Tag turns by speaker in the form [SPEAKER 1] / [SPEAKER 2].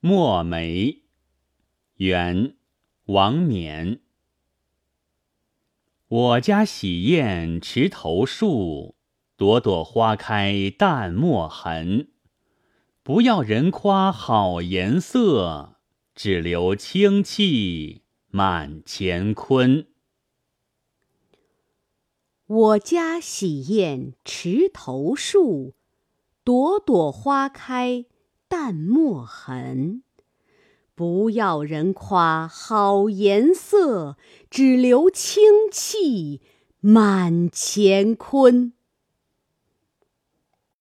[SPEAKER 1] 墨梅，元，王冕。我家洗砚池头树，朵朵花开淡墨痕。不要人夸好颜色，只留清气满乾坤。
[SPEAKER 2] 我家洗砚池头树，朵朵花开淡墨痕。不要人夸好颜色，只留清气满乾坤。